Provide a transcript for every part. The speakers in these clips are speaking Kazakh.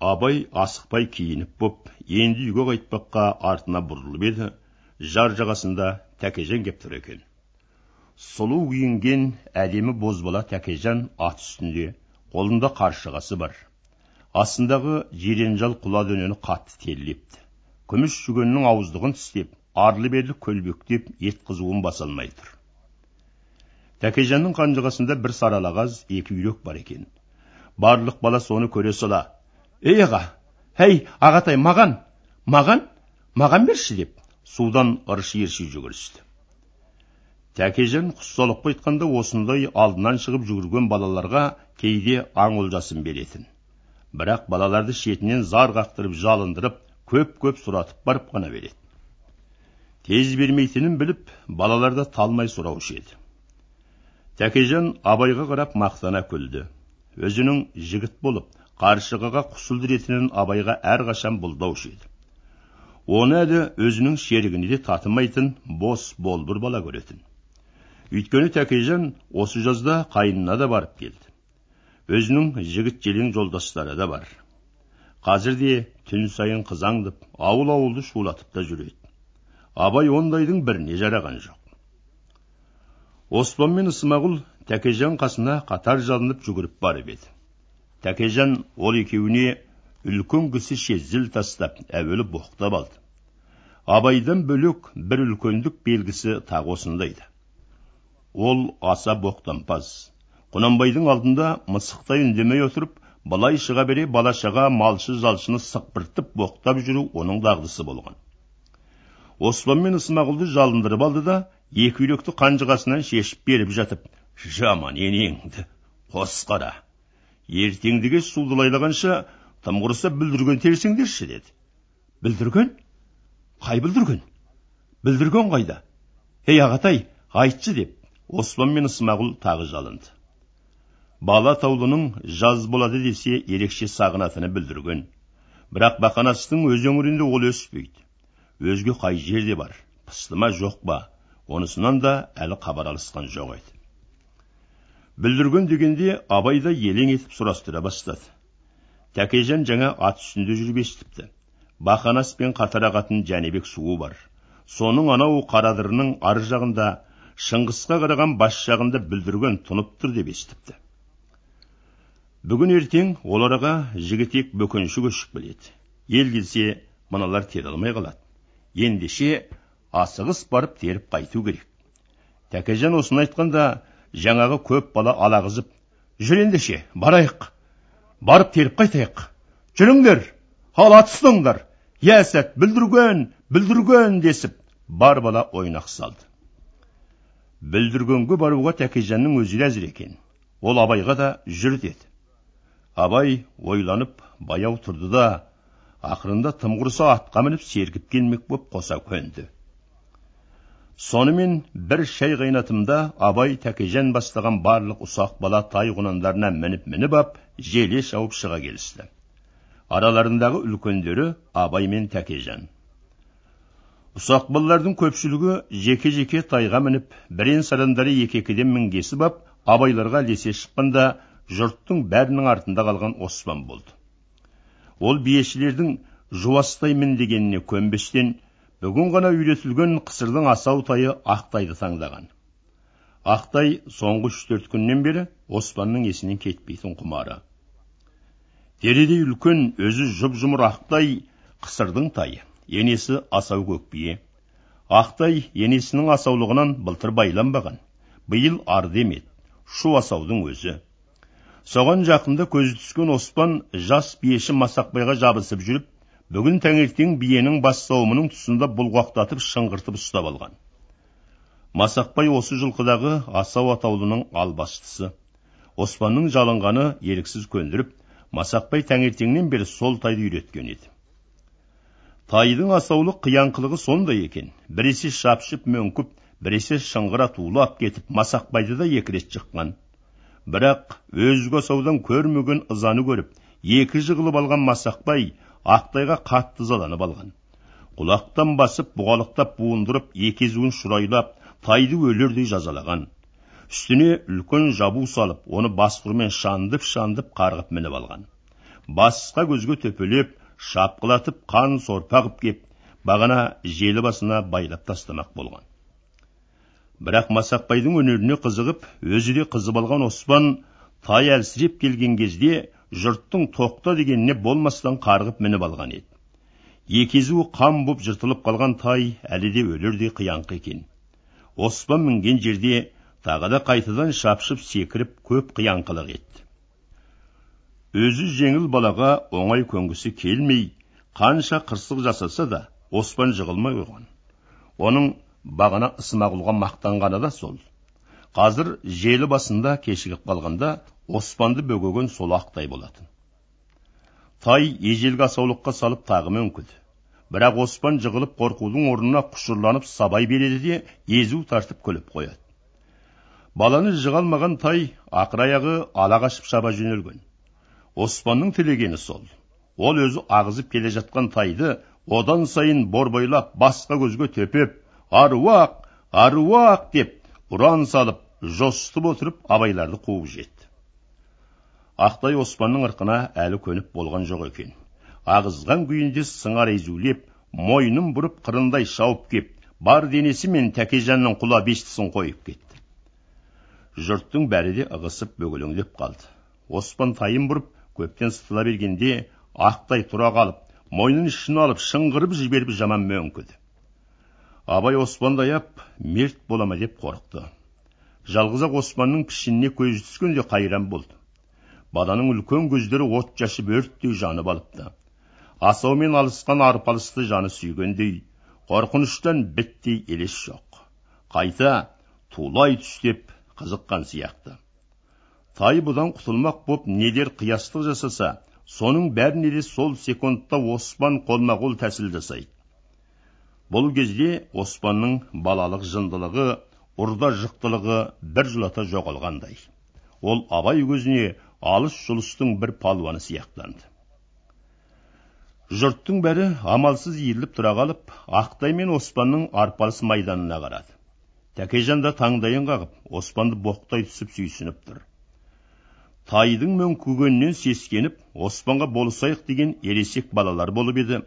абай асықпай киініп боп енді үйге қайтпаққа артына бұрылып еді жар жағасында тәкежан кеп тұр екен. Сұлу киінген әдемі бозбала тәкежан ат үстінде қолында қаршығасы бар. Астындағы жиренжал құла дөнені қатты теллепті күміс жүгеннің ауыздығын тістеп арлы берлі көлбектеп ет қызуын баса алмай тұр. Тәкежанның қанжығасында бір саралағаз екі үйрек бар екен. Барлық бала соны көре сала ей аға әй ағатай маған маған маған берші деп судан ырши ырши жүгірісті тәкежан құссалаққа айтқанда осындай алдынан шығып жүгірген балаларға кейде аң олжасын беретін. Бірақ балаларды шетінен зар қақтырып жалындырып көп көп сұратып барып қана береді тез бермейтінін біліп балалар да талмай сұраушы еді. Тәкежан абайға қарап мақтана күлді. Өзінің жігіт болып қаршығаға құсылдыр етінін абайға әрқашан бұлдаушы еді оны әлі өзінің шерігіне де татымайтын бос болбыр бала көретін өйткені тәкежан осы жазда қайынына да барып келді өзінің жігіт желең жолдастары да бар қазір де түн сайын қызаңдып ауыл ауылды шулатып та жүреді абай ондайдың біріне жараған жоқ оспан мен ысмағұл тәкежан қасына қатар жалынып жүгіріп барып еді тәкежан ол екеуіне үлкен кісіше зіл тастап әуелі боқтап алды. Абайдан бөлек бір үлкендік белгісі тағы осындайды. Ол аса боқтампаз. Құнанбайдың алдында мысықтай үндемей отырып былай шыға бере бала шаға малшы жалшыны сықпыртып боқтап жүру оның дағдысы болған. Оспан мен ысмағұлды жалындырып алды да екі үйректі қанжығасынан шешіп беріп жатып жаман енеңді қос қара ертеңдіге судылайлағанша тым құрыса бүлдірген терсеңдерші деді. Бүлдірген? Қай бүлдірген? Бүлдірген қайда? Ей ағатай айтшы деп оспан мен ысмағұл тағы жалынды. Бала таулының жаз болады десе ерекше сағынатыны бүлдірген. Бірақ бақанастың өз өңірінде ол өспейді. Өзге қай жерде бар? Пысты ма жоқ па? Онысынан да әлі хабар алысқан жоқ еді. Бүлдірген дегенде абай да елең етіп сұрастыра бастады. Тәкежан жаңа ат үстінде жүріп естіпті. Бақанаспен қатар ағатын жәнібек суы бар. Соның анау қарадырының ар жағында шыңғысқа қараған бас жағында бүлдірген тұнып тұр деп естіпті. Бүгін ертең ол араға жігітек бөкенші көшіп келеді. Ел келсе мыналар тере алмай қалады. Ендеше асығыс барып теріп қайту керек. Тәкежан осыны айтқанда жаңағы көп бала алағызып жүр ендеше барайық. Барып теріп қайтайық. Жүріңдер ал ат ұстаңдар иә сәт бүлдірген бүлдірген десіп бар бала ойнақ салды. Бүлдіргенге баруға тәкежанның өзі әзір екен. Ол абайға да жүр деді абай ойланып баяу тұрды да ақырында тым құрыса атқа мініп сергіп келмек боп қоса көнді. Сонымен бір шай қайнатымда абай тәкежан бастаған барлық ұсақ бала тай құнандарына мініп мініп ап желе шауып шыға келісті. Араларындағы үлкендері абай мен тәкежан. Ұсақ балалардың көпшілігі жеке жеке тайға мініп бірен сарандары екі екіден мінгесіп ап абайларға ілесе шыққанда жұрттың бәрінің артында қалған оспан болды. Ол биешілердің жуастай дегеніне көнбестен бүгін ғана үйретілген қысырдың асау тайы ақтайды таңдаған. Ақтай соңғы үш төрт күннен бері оспанның есінен кетпейтін құмары. Тередей үлкен өзі жұп жұмыр ақтай қысырдың тайы енесі асау көкбие. Ақтай енесінің асаулығынан былтыр байланбаған биыл арды емеді шу асаудың өзі. Соған жақында көзі түскен оспан жас биеші масақбайға жабысып жүріп бүгін таңертең биенің бас сауымының тұсында бұлғақтатып шыңғыртып ұстап алған. Масақбай осы жылқыдағы асау атаулының албастысы оспанның жалынғаны еріксіз көндіріп масақбай таңертеңнен бері сол тайды үйреткен еді. Тайдың асаулық қияңқылығы сондай екен. Біресе шапшып мөңкіп біресе шыңғыра тулап кетіп масақбайды да екі рет жыққан бірақ өзге асаудан көрмеген ызаны көріп екі жығылып алған масақбай ақтайға қатты ызаланып алған. Құлақтан басып бұғалықтап буындырып екі езуін шұрайлап тайды өлердей жазалаған. Үстіне үлкен жабу салып оны басқұрмен шандып шандып қарғып мініп алған. Басқа көзге төпелеп шапқылатып қан сорпа қып кеп бағана желі басына байлап тастамақ болған. Бірақ масақбайдың өнеріне қызығып өзі де қызып алған оспан тай әлсіреп келген кезде жұрттың тоқта дегеніне болмастан қарғып мініп алған еді. Екі езуі қан боп жыртылып қалған тай әлі де өлердей қияңқы екен. Оспан мінген жерде тағы да қайтадан шапшып секіріп көп қияңқылық етті. Өзі жеңіл балаға оңай көнгісі келмей қанша қырсық жасаса да оспан жығылмай қойған. Оның бағана ысмағұлға мақтанғаны да сол. Қазір желі басында кешігіп қалғанда оспанды бөгеген сол ақтай болатын тай ежелгі асаулыққа салып тағы мөңкіді бірақ оспан жығылып қорқудың орнына құшырланып сабай береді де езу тартып күліп қояды баланы жыға алмаған тай ақыр аяғы ала қашып шаба жөнелген оспанның тілегені сол ол өзі ағызып келе жатқан тайды одан сайын борбайлап басқа көзге төпеп аруақ аруақ деп ұран салып жосытып отырып абайларды қуып жетті ақтай оспанның ырқына әлі көніп болған жоқ екен. Ағызған күйінде сыңар езулеп мойнын бұрып қырындай шауып кеп бар денесімен тәкежанның құла бестісін қойып кетті. Жұрттың бәрі де ығысып бөгелеңдеп қалды. Оспан тайын бұрып көптен сытыла бергенде ақтай тұра қалып мойнын ішіне алып шыңғырып жіберіп жаман мөңкіді. Абай оспанды аяп мерт бола ма? деп қорықты. Жалғыз ақ оспанның пішініне көзі түскенде қайран болды. Баланың үлкен көздері от шашып өрттей жанып алыпты. Асаумен алысқан арпалысты жаны сүйгендей қорқыныштан біттей елес жоқ. Қайта тулай түстеп қызыққан сияқты. Тай бұдан құтылмақ боп нелер қиястық жасаса соның бәріне де сол секундта оспан қолма қол тәсіл жасайды. Бұл кезде оспанның балалық жындылығы ұрда жықтылығы бір жылата жоғалғандай. Ол абай көзіне алыс жұлыстың бір палуаны сияқтанды. Жұрттың бәрі амалсыз иіріліп тұра қалып ақтай мен оспанның арпалыс майданына қарады. Тәкежан да таңдайын қағып оспанды боқтай түсіп сүйсініп тұр. Тайдың мөңкігенінен сескеніп оспанға болысайық деген ересек балалар болып еді.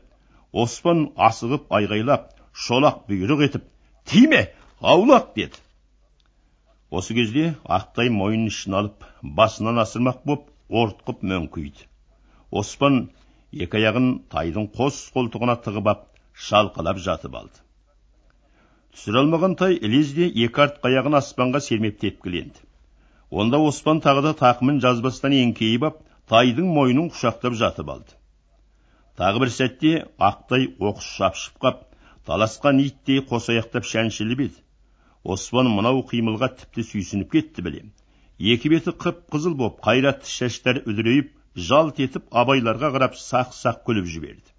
Оспан асығып айғайлап шолақ бұйрық етіп тиме аулақ деді осы кезде ақтай мойнын ішін алып басынан асырмақ боп ортқып мөңкиді оспан екі аяғын тайдың қос қолтығына тығып ап шалқалап жатып алды. Түсіре алмаған тай ілезде екі артқы аяғын аспанға сермеп тепкіленді. Онда оспан тағы да тақымын жазбастан еңкейіп ап тайдың мойнын құшақтап жатып алды. Тағы бір сәтте ақтай оқыс шапшып қап таласқан иттей қосаяқтап шәншіліп еді. Оспан мынау қимылға тіпті сүйсініп кетті білем. Екі беті қып қызыл боп қайратты шаштары үдірейіп жалт етіп абайларға қарап сақ сақ күліп жіберді.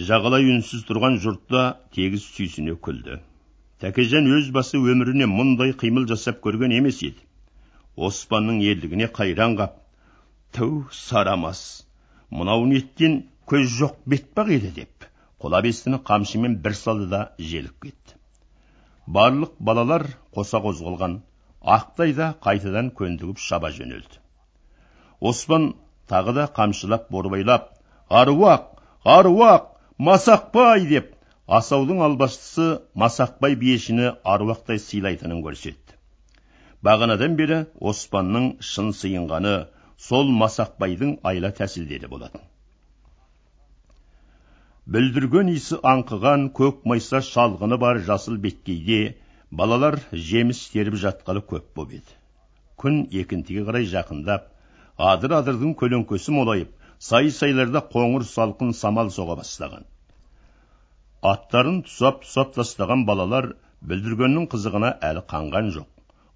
Жағалай үнсіз тұрған жұрт та тегіс сүйсіне күлді. Тәкежан өз басы өміріне мұндай қимыл жасап көрген емес еді. Оспанның ерлігіне қайран қап. Түу сарамас! Мынау неттен көз жоқ бетпақ еді! деп. Қолабестіні қамшымен бір салды да желіп кетті. Барлық балалар қоса қозғалған ақтай да қайтадан көндігіп шаба жөнелді. Оспан тағы да қамшылап борбайлап аруақ аруақ масақбай! деп асаудың албастысы масақбай биешіні аруақтай сыйлайтынын көрсетті. Бағанадан бері оспанның шын сыйынғаны сол масақбайдың айла тәсілдері болатын. Бүлдірген исі аңқыған көк майса шалғыны бар жасыл беткейде балалар жеміс теріп жатқалы көп боп еді. Күн екінтіге қарай жақындап адыр адырдың көлеңкесі молайып сай сайларда қоңыр салқын самал соға бастаған. Аттарын тұсап тұсап тастаған балалар бүлдіргеннің қызығына әлі қанған жоқ.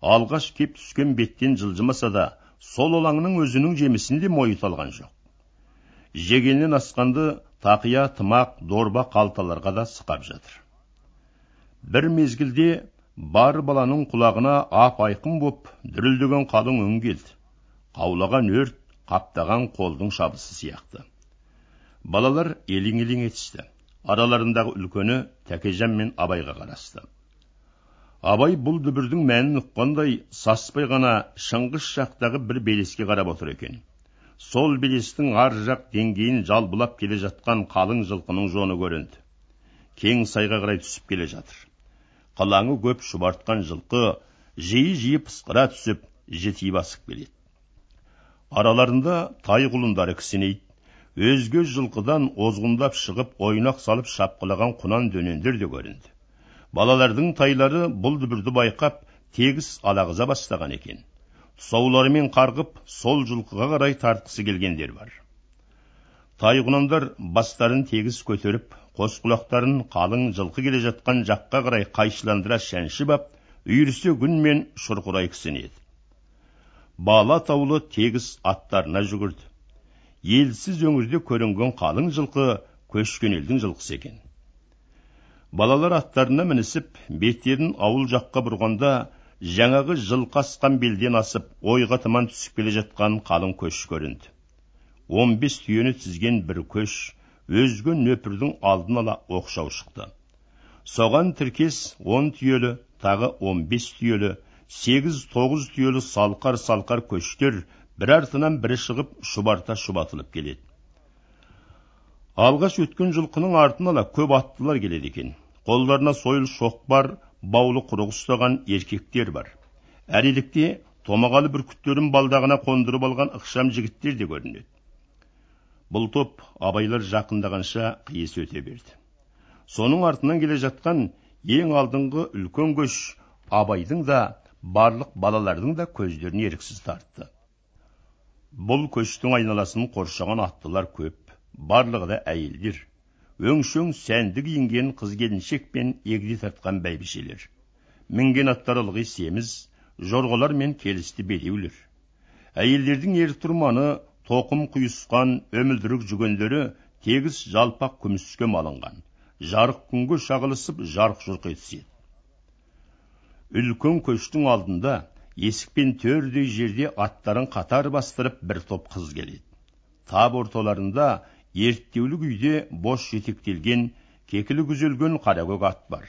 Алғаш кеп түскен беттен жылжымаса да сол олаңның өзінің жемісін де мойыта алған жоқ. Жегеннен асқанды тақия тымақ дорба қалталарға да сықап жатыр. Бір мезгілде бар баланың құлағына ап айқын боп дүрілдеген қалың үн келді. Қаулаған өрт қаптаған қолдың шабысы сияқты. Балалар елең елең етісті. Араларындағы үлкені тәкежан мен абайға қарасты. Абай бұл дүбірдің мәнін ұққандай саспай ғана шыңғыс жақтағы бір белеске қарап отыр екен. Сол белестің ар жақ деңгейін жалбылап келе жатқан қалың жылқының жоны көрінді. Кең сайға қарай түсіп келе жатыр. Қылаңы көп шұбартқан жылқы жиі жиі пысқыра түсіп жіти басып келеді. Араларында тай құлындары кісінейді. Өзге жылқыдан озғындап шығып ойнақ салып шапқылаған құнан дөнендер де көрінді. Балалардың тайлары бұл дүбірді байқап тегіс алағыза бастаған екен. Тұсауларымен қарғып сол жылқыға қарай тартқысы келгендер бар тай құнандар бастарын тегіс көтеріп қос құлақтарын қалың жылқы келе жатқан жаққа қарай қайшыландыра шәншіп ап үйірсе күнмен шұрқырай кісінеді бала таулы тегіс аттарына жүгірді елсіз өңірде көрінген қалың жылқы көшкен елдің жылқысы екен балалар аттарына мінісіп беттерін ауыл жаққа бұрғанда жаңағы жылқы асқан белден асып ойға тыман түсіп келе жатқан қалың көш көрінді. Он бес түйені тізген бір көш өзге нөпірдің алдын ала оқшау шықты. Соған тіркес он түйелі тағы он бес түйелі сегіз тоғыз түйелі салқар салқар көштер бір артынан бірі шығып шұбарта шұбатылып келеді. Алғаш өткен жылқының артын ала көп аттылар келеді екен. Қолдарына сойыл шоқпар баулы құрық ұстаған еркектер бар. Әрелікте томағалы бүркіттерін балдағына қондырып алған ықшам жігіттер де көрінеді. Бұл топ абайлар жақындағанша қиыс өте берді. Соның артынан келе жатқан ең алдыңғы үлкен көш абайдың да барлық балалардың да көздерін еріксіз тартты. Бұл көштің айналасын қоршаған аттылар көп барлығы да әйелдер. Өңшөң сәнді киінген қыз келіншек пен егде тартқан бәйбішелер. Мінген аттар ылғи семіз жорғалар мен келісті бедеулер әйелдердің ер тұрманы тоқым құйысқан өмілдірік жүгендері тегіс жалпақ күміске малынған. Жарық күнге шағылысып жарқ жұрқ етіседі үлкен көштің алдында есік пен төрдей жерде аттарын қатар бастырып бір топ қыз келеді. Тап орталарында ерттеулі күйде бос жетектелген кекілі күзелген қаракөк ат бар.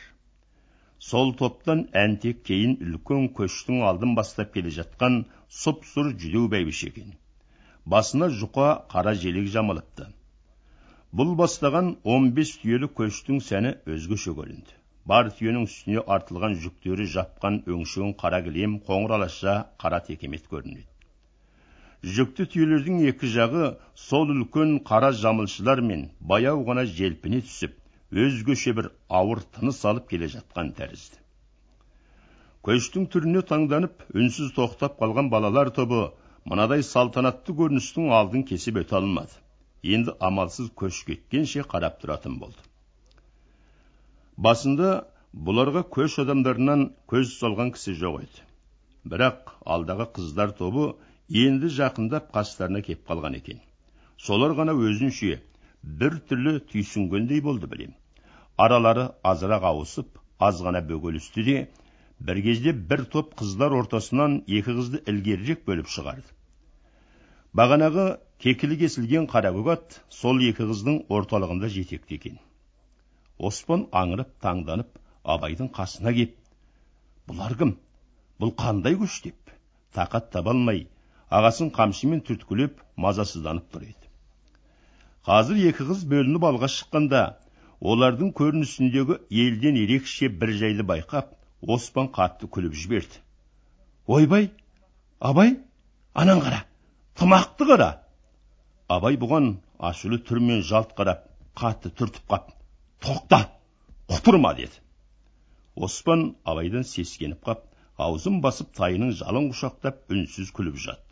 Сол топтан әнтек кейін үлкен көштің алдын бастап келе жатқан сұп сұр жүдеу бәйбіше екен. Басына жұқа қара желек жамылыпты. Бұл бастаған он бес түйелі көштің сәні өзгеше көрінді. Бар түйенің үстіне артылған жүктері жапқан өңшең қара кілем қоңыр алаша қара текемет көрінеді. Жүкті түйелердің екі жағы сол үлкен қара жамылшылар мен баяу ғана желпіне түсіп өзгеше бір ауыр тыныс алып келе жатқан тәрізді. Көштің түріне таңданып үнсіз тоқтап қалған балалар тобы мынадай салтанатты көріністің алдын кесіп өте алмады. Енді амалсыз көш кеткенше қарап тұратын болды. Басында бұларға көш адамдарынан көз салған кісі жоқ еді. Бірақ алдағы қыздар тобы енді жақындап қастарына кеп қалған екен. Солар ғана өзінше бір түрлі түйсінгендей болды білем. Аралары азырақ ауысып аз ғана бөгелісті де бір кезде бір топ қыздар ортасынан екі қызды ілгерірек бөліп шығарды. Бағанағы кекілі кесілген қара көк ат сол екі қыздың орталығында жетекте екен. Оспан аңырып таңданып абайдың қасына кеп бұлар кім? Бұл қандай күш? деп тақат таба алмай ағасын қамшымен түрткілеп мазасызданып тұр еді. Қазір екі қыз бөлініп алға шыққанда олардың көрінісіндегі елден ерекше бір жайды байқап оспан қатты күліп жіберді. Ойбай абай анан қара тымақты қара! Абай бұған ашулы түрмен жалт қарап қатты түртіп қап тоқта құтырма! деді. Оспан абайдан сескеніп қап аузын басып тайының жалын құшақтап үнсіз күліп жатты.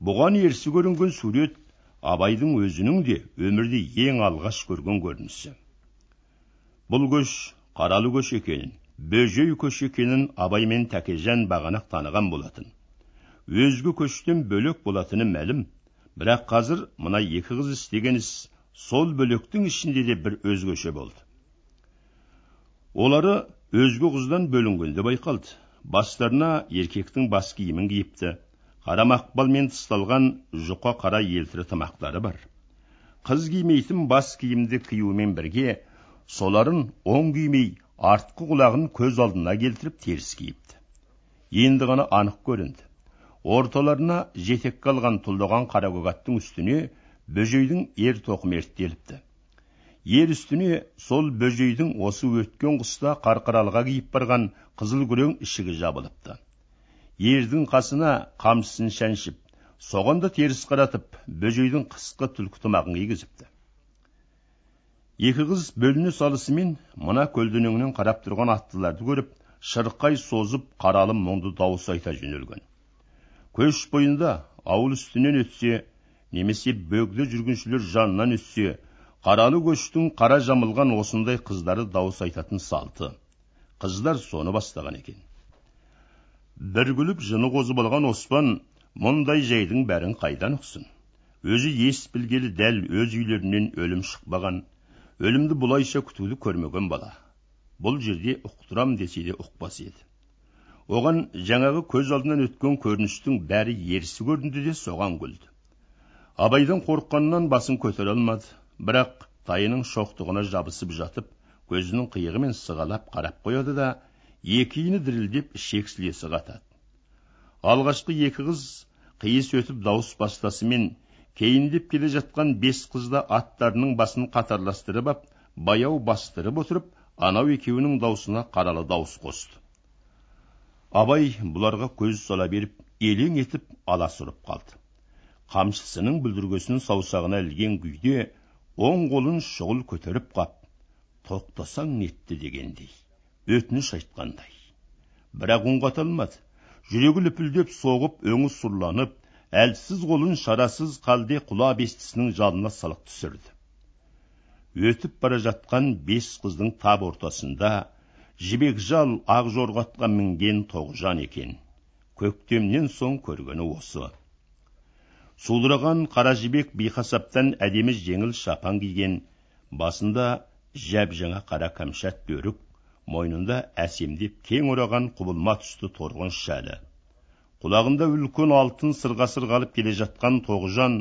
Бұған ерсі көрінген сурет абайдың өзінің де өмірде ең алғаш көрген көрінісі. Бұл көш қаралы көш екенін бөжей көш екенін абай мен тәкежан бағанақ таныған болатын. Өзге көштен бөлек болатыны мәлім бірақ қазір мына екі қыз істеген іс сол бөлектің ішінде де бір өзгеше болды. Олары өзге қыздан бөлінгенде байқалды. Бастарына еркектің бас киімін киіпті. Қара мақпалмен тысталған жұқа қара елтірі тымақтары бар. Қыз кимейтін бас киімді киюмен бірге соларын оң кимей артқы құлағын көз алдына келтіріп теріс киіпті. Енді ғана анық көрінді. Орталарына жетекке алған тұлдаған қаракөк аттың үстіне бөжейдің ер тоқымы ерттеліпті. Ер үстіне сол бөжейдің осы өткен құста қарқаралыға киіп барған қызыл күрең ішігі жабылыпты. Ердің қасына қамшысын шәншіп соған да теріс қаратып бөжейдің қысқы түлкі тымағын кигізіпті екі қыз бөліне салысымен мына көлденеңнен қарап тұрған аттыларды көріп шырқай созып қаралы мұңды дауыс айта жөнелген. Көш бойында ауыл үстінен өтсе немесе бөгде жүргіншілер жанынан өтсе қаралы көштің қара жамылған осындай қыздары дауыс айтатын салты. Қыздар соны бастаған екен. Бір күліп жыны қозып алған оспан мұндай жайдың бәрін қайдан ұқсын өзі ес білгелі дәл өз үйлерінен өлім шықпаған өлімді бұлайша күтуді көрмеген бала бұл жерде ұқтырам десе де ұқпас еді оған жаңағы көз алдынан өткен көріністің бәрі ерсі көрінді де соған күлді абайдан қорыққанынан басын көтере алмады бірақ тайының шоқтығына жабысып жатып көзінің қиығымен сығалап қарап қояды да екі иіні дірілдеп шексілесі қатады. Алғашқы екі қыз қиыс өтіп дауыс бастасымен кейіндеп келе жатқан бес қызда аттарының басын қатарластырып ап баяу бастырып отырып анау екеуінің даусына қаралы дауыс қосты. Абай бұларға көз сала беріп елең етіп аласұрып қалды. Қамшысының бүлдіргесін саусағына ілген күйде оң қолын шұғыл көтеріп қап тоқтасаң нетті дегендей. Өтініш айтқандай. Бірақ үн қата алмады. Жүрегі лүпілдеп соғып өңі сұрланып әлсіз қолын шарасыз қалде құла бестісінің жалына салып түсірді. Өтіп бара жатқан бес қыздың тап ортасында жібек жал ақ жорғатқа мінген тоғжан екен. Көктемнен соң көргені осы. Сулыраған қара жібек биқасаптан әдемі жеңіл шапан киген басында жәп жаңа қара кәмшат бөрік мойнында әсемдеп кең ораған құбылма түсті торғын шәлі. Құлағында үлкен алтын сырға сырғалып келе жатқан тоғжан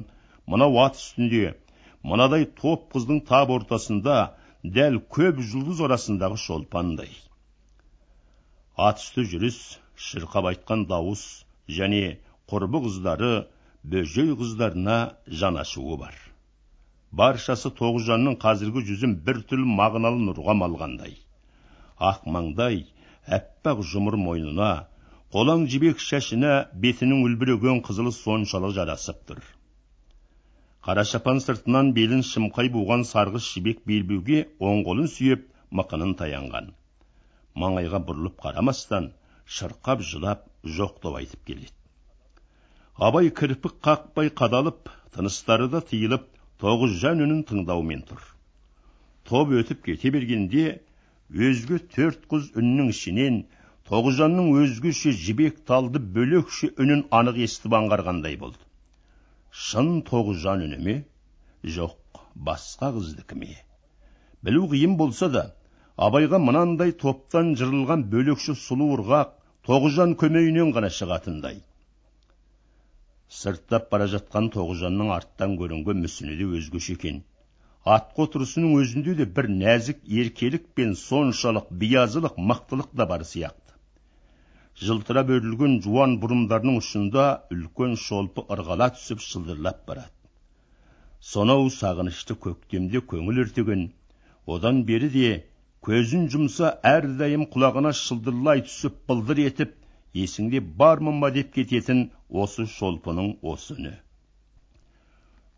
мынау ат үстінде мынадай топ қыздың тап ортасында дәл көп жұлдыз арасындағы шолпандай. Ат үсті жүріс шырқап айтқан дауыс және құрбы қыздары бөжей қыздарына жанашуы бар. Баршасы тоғжанның қазіргі жүзін бір түрлі мағыналы нұрға малғандай. Ақ маңдай әппақ жұмыр мойнына қолаң жібек шашына бетінің үлбіреген қызылы соншалық жарасып тұр. Қара шапан сыртынан белін шымқай буған сарғыш жібек белбеуге оң қолын сүйеп мықынын таянған. Маңайға бұрылып қарамастан шырқап жылап жоқтау айтып келеді. Абай кірпік қақпай қадалып тыныстары да тыйылып тоғызжан үнін тыңдаумен тұр. Топ өтіп кете бергенде өзге төрт қыз үннің ішінен тоғызжанның өзгеше жібек талды бөлекше үнін анық естіп аңғарғандай болды. Шын тоғызжан үні ме? Жоқ басқа қыздікі ме? Білу қиын болса да абайға мынандай топтан жырылған бөлекше сұлу ырғақ тоғызжан көмейінен ғана шығатындай. Сырттап бара жатқан тоғжанның арттан көрінген мүсіні де өзгеше екен. Атқа отырысының өзінде де бір нәзік еркелік пен соншалық биязылық мықтылық да бар сияқты. Жылтырап өрілген жуан бұрымдарының ұшында үлкен шолпы ырғала түсіп шылдырлап барады. Сонау сағынышты көктемде көңіл өртеген одан бері де көзін жұмса әрдайым құлағына шылдырлай түсіп былдыр етіп есіңде бар ма деп кететін осы шолпының осы үні.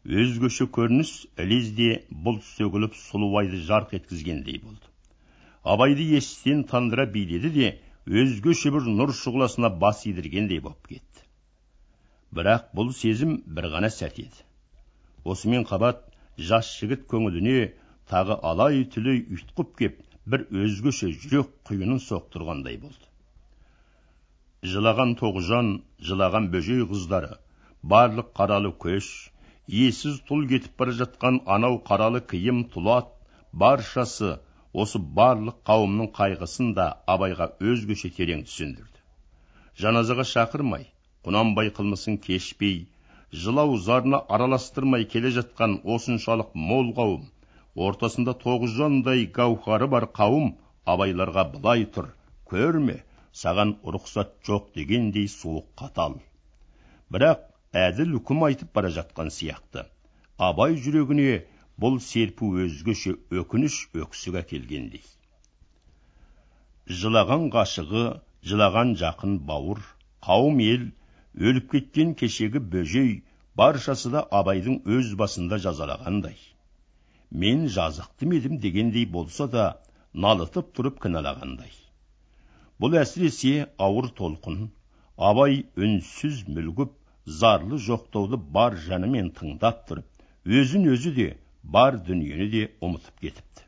Өзгеше көрініс ілезде бұлт сөгіліп сұлуайды жарқ еткізгендей болды. Абайды естен тандыра биледі де өзгеше бір нұр шұғыласына бас идіргендей боп кетті. Бірақ бұл сезім бір ғана сәт еді. Осымен қабат жас жігіт көңіліне тағы алай түлей ұйтқып кеп бір өзгеше жүрек құйынын соқтырғандай болды. Жылаған тоғжан жылаған бөжей қыздары барлық қаралы көш иесіз тұл кетіп бара жатқан анау қаралы киім тұлат баршасы осы барлық қауымның қайғысын да абайға өзгеше терең түсіндірді. Жаназаға шақырмай құнанбай қылмысын кешпей жылау зарына араластырмай келе жатқан осыншалық мол қауым ортасында тоғызжандай гауһары бар қауым абайларға былай тұр көрме саған рұқсат жоқ дегендей суық қатал. Бірақ әділ үкім айтып бара жатқан сияқты. Абай жүрегіне бұл серпу өзгеше өкініш өксік әкелгендей. Жылаған ғашығы жылаған жақын бауыр қауым ел өліп кеткен кешегі бөжей баршасы да абайдың өз басында жазалағандай. Мен жазықты едім дегендей болса да налытып тұрып кінәлағандай. Бұл әсіресе ауыр толқын абай үнсіз мүлгіп зарлы жоқтауды бар жанымен тыңдап тұрып өзін өзі де бар дүниені де ұмытып кетіпті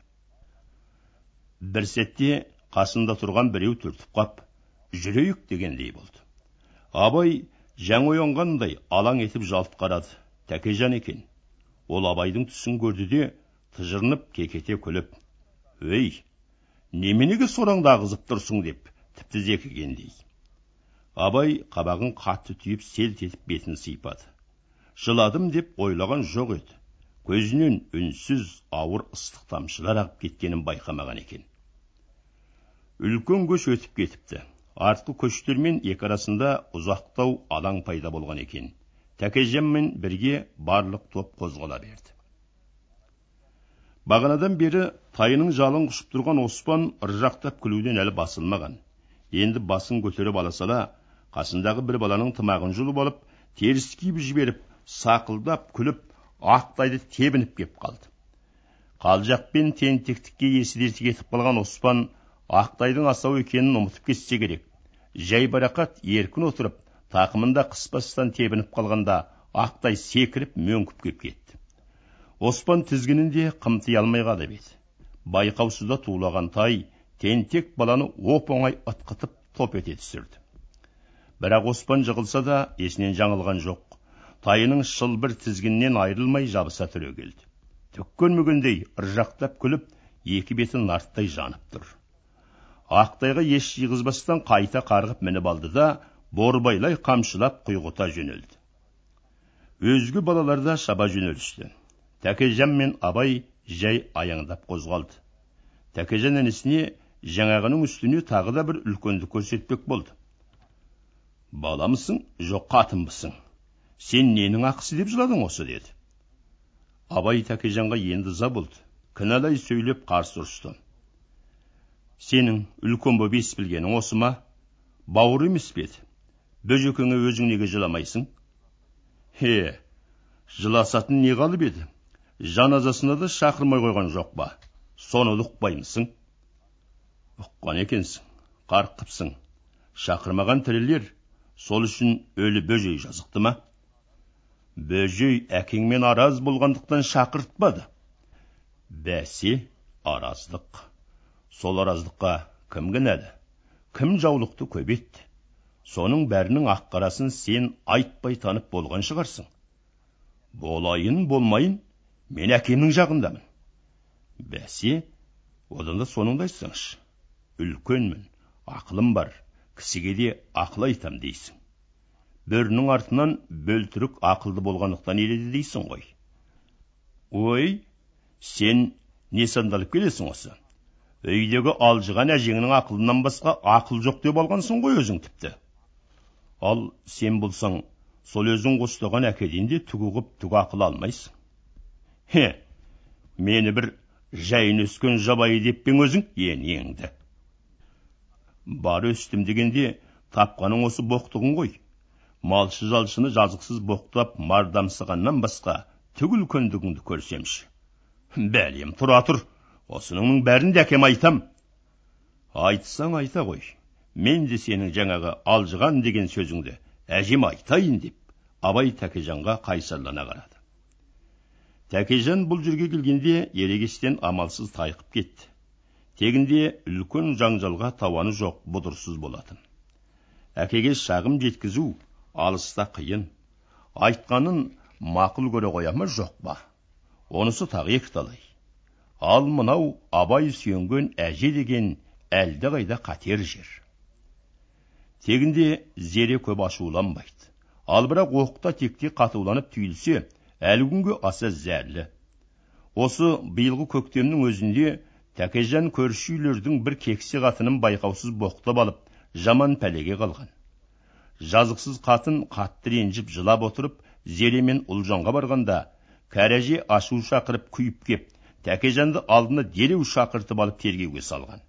бір сәтте қасында тұрған біреу түртіп қап жүрейік дегендей болды абай жаңа оянғандай алаң етіп жалт қарады тәкежан екен ол абайдың түсін көрді де тыжырынып кекете күліп өй неменеге сораңды ағызып тұрсың деп тіпті зекігендей абай қабағын қатты түйіп селт етіп бетін сипады. Жыладым деп ойлаған жоқ еді. Көзінен үнсіз ауыр ыстық тамшылар ағып кеткенін байқамаған екен. Үлкен көш өтіп кетіпті. Артқы көштермен екі арасында ұзақтау алаң пайда болған екен. Тәкежанмен бірге барлық топ қозғала берді. Бағанадан бері тайының жалын құшып тұрған оспан ыржақтап күлуден әлі басылмаған. Енді басын көтеріп ала сала қасындағы бір баланың тымағын жұлып алып теріс киіп жіберіп сақылдап күліп ақтайды тебініп кеп қалды. Қалжақ пен тентектікке есі кетіп қалған оспан ақтайдың асау екенін ұмытып кетсе керек. Жай барақат еркін отырып тақымында қыспастан тебініп қалғанда ақтай секіріп мөңкіп кеп кетті. Оспан тізгінінде қымти алмай қалып еді байқаусызда тулаған тай тентек баланы оп оңай ытқытып топ ете түсірді. Бірақ оспан жығылса да есінен жаңылған жоқ. Тайының шылбыр тізгінінен айырылмай жабыса түрегелді түк көрмегендей ыржақтап күліп екі беті нарттай жанып тұр. Ақтайға еш жиғызбастан қайта қарғып мініп алды да борбайлай қамшылап құйғыта жөнелді. Өзге балалар да шаба жөнелісті. Тәкежан мен абай жай аяңдап қозғалды. Тәкежан інісіне жаңағының үстіне тағы да бір үлкенді көрсетпек болды. Баламысың жоқ қатынбысың. Сен ненің ақысы деп жыладың осы деді. Абай тәкежанға енді ыза болды. Кінәлай сөйлеп қарсы ұрысты. Сенің үлкен боп ес білгенің осы ма? Бауыр емес пе бөжекеңе өзің неге жыламайсың? Е жыласатын не қалып еді? Жаназасына да шақырмай қойған жоқ па? Соны ұқпаймысың. Ұққан екенсің қарқ қыпсың шақырмаған тірілер сол үшін өлі бөжей жазықты ма? Бөжей әкеңмен араз болғандықтан шақыртпады. Бәсе араздық. Сол араздыққа кім кінәлі кім жаулықты көп етті? Соның бәрінің ақ қарасын сен айтпай танып болған шығарсың. Болайын болмайын мен әкемнің жағындамын. Бәсе одан да соныңды айтсаңшы үлкенмін ақылым бар. Кісіге де ақыл айтам дейсің. Бөрінің артынан бөлтірік ақылды болғандықтан еледі дейсің ғой. Ой сен не сандалып келесің осы? Үйдегі алжыған әжеңнің ақылынан басқа ақыл жоқ деп алғансың ғой өзің тіпті. Ал сен болсаң сол өзің қостаған әкеден де түгі түк ақыл алмайсың. Хе мені бір жайын өскен жабайы деп пең өзің? Енеңді бар өстім дегенде тапқаның осы боқтығың ғой малшы жалшыны жазықсыз боқтап мардамсығаннан басқа түгіл көндігіңді көрсемші. Бәлем тұра тұр. Осының бәрін де әкем айтам. Айтсаң айта ғой мен де сенің жаңағы алжыған деген сөзіңді әжем айтайын деп абай тәкежанға қайсарлана қарады. Тәкежан бұл жерге келгенде ерегестен амалсыз тайқып кетті. Тегінде үлкен жаңжалға тауаны жоқ бұдырсыз болатын. Әкеге шағым жеткізу алыста қиын. Айтқанын мақұл көре қоя ма жоқ па онысы тағы екіталай. Ал мынау абай сүйенген әже деген әлдеқайда қатер жер. Тегінде зере көп ашуланбайды. Ал бірақ оқта текте қатуланып түйілсе әлі күнге аса зәрлі. Осы биылғы көктемнің өзінде тәкежан көрші үйлердің бір кексе қатынын байқаусыз боқтап алып жаман пәлеге қалған. Жазықсыз қатын қатты ренжіп жылап отырып зере мен ұлжанға барғанда кәрәже ашу шақырып күйіп кеп тәкежанды алдына дереу шақыртып алып тергеуге салған.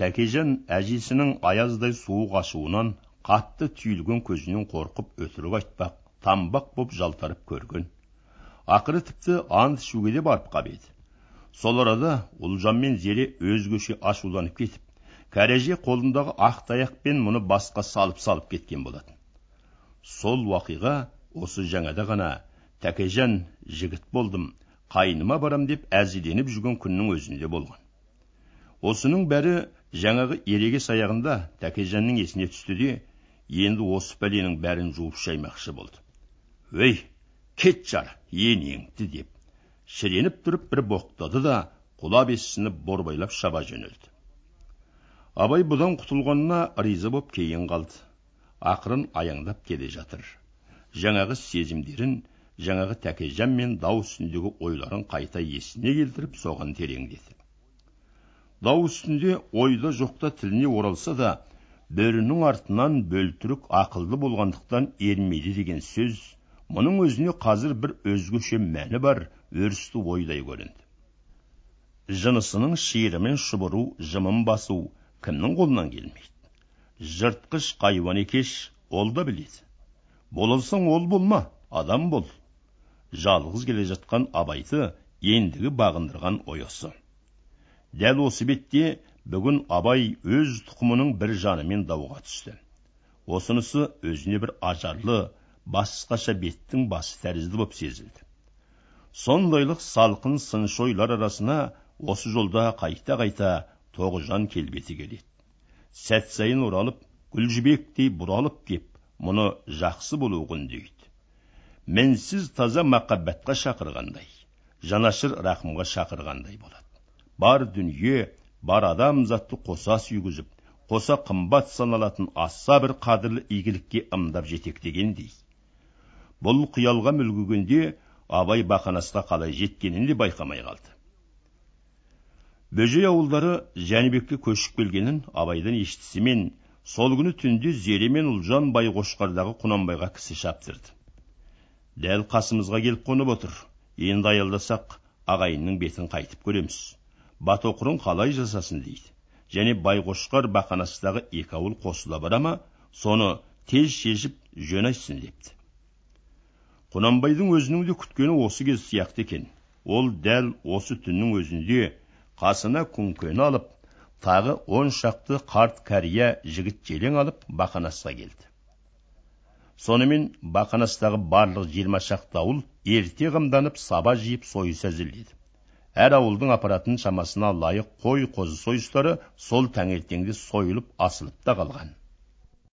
Тәкежан әжесінің аяздай суық ашуынан қатты түйілген көзінен қорқып өтірік айтпақ тамбақ боп жалтарып көрген. Ақыры тіпті ант ішуге де барып қап еді. Сол арада ұлжан мен зере өзгеше ашуланып кетіп кәрәже қолындағы ақ таяқпен мұны басқа салып салып кеткен болатын. Сол уақиға осы жаңада ғана тәкежан жігіт болдым қайныма барам деп әзірленіп жүрген күннің өзінде болған. Осының бәрі жаңағы ерегес аяғында тәкежанның есіне түсті де енді осы пәленің бәрін жуып шаймақшы болды. Өй кет жар енеңді деп шіреніп тұрып бір боқтады да құла бестіні борбайлап шаба жөнелді. Абай бұдан құтылғанына риза боп кейін қалды. Ақырын аяңдап келе жатыр. Жаңағы сезімдерін жаңағы тәкежан мен дау үстіндегі ойларын қайта есіне келтіріп соған тереңдеді. Дау үстінде ойда жоқта тіліне оралса да бөрінің артынан бөлтірік ақылды болғандықтан ермейді деген сөз мұның өзіне қазір бір өзгеше мәні бар өрісті ойдай көрінді. Жынысының шиырымен шұбыру жымын басу кімнің қолынан келмейді? Жыртқыш хайуан екеш ол да біледі. Болсаң ол болма адам бол. Жалғыз келе жатқан абайды ендігі бағындырған ой осы дәл осы бетте бүгін абай өз тұқымының бір жанымен дауға түсті. Осынысы өзіне бір ажарлы басқаша беттің басы тәрізді боп сезілді. Сондайлық салқын сыншы ойлар арасына осы жолда қайта қайта тоғжан келбеті келеді. Сәт сайын оралып гүл жібектей бұралып кеп мұны жақсы болу дейді. Мінсіз таза махаббатқа шақырғандай жанашыр рахымға шақырғандай болады. Бар дүние бар адам затты қоса сүйгізіп қоса қымбат саналатын аса бір қадірлі игілікке ымдап жетектегендей бұл қиялға мүлгігенде абай бақанасқа қалай жеткенін де байқамай қалды. Бөжей ауылдары жәнібекке көшіп келгенін абайдан естісімен сол күні түнде зере мен ұлжан байқошқардағы құнанбайға кісі шаптырды. Дәл қасымызға келіп қонып отыр. Енді аялдасақ ағайынның бетін қайтып көреміз. Батоқырын қалай жасасын? дейді. Және байқошқар бақанастағы екі ауыл қосыла бара ма? Соны тез шешіп жөн айтсын депті. Құнанбайдың өзінің де күткені осы кез сияқты екен. Ол дәл осы түннің өзінде қасына күңкені алып тағы он шақты қарт кәрия жігіт желең алып бақанасқа келді. Сонымен бақанастағы барлық жиырма шақты ауыл ерте қымданып саба жиып сойыс әзірледі әр ауылдың апаратын шамасына лайық қой қозы сойыстары сол таңертеңде сойылып асылып та қалған.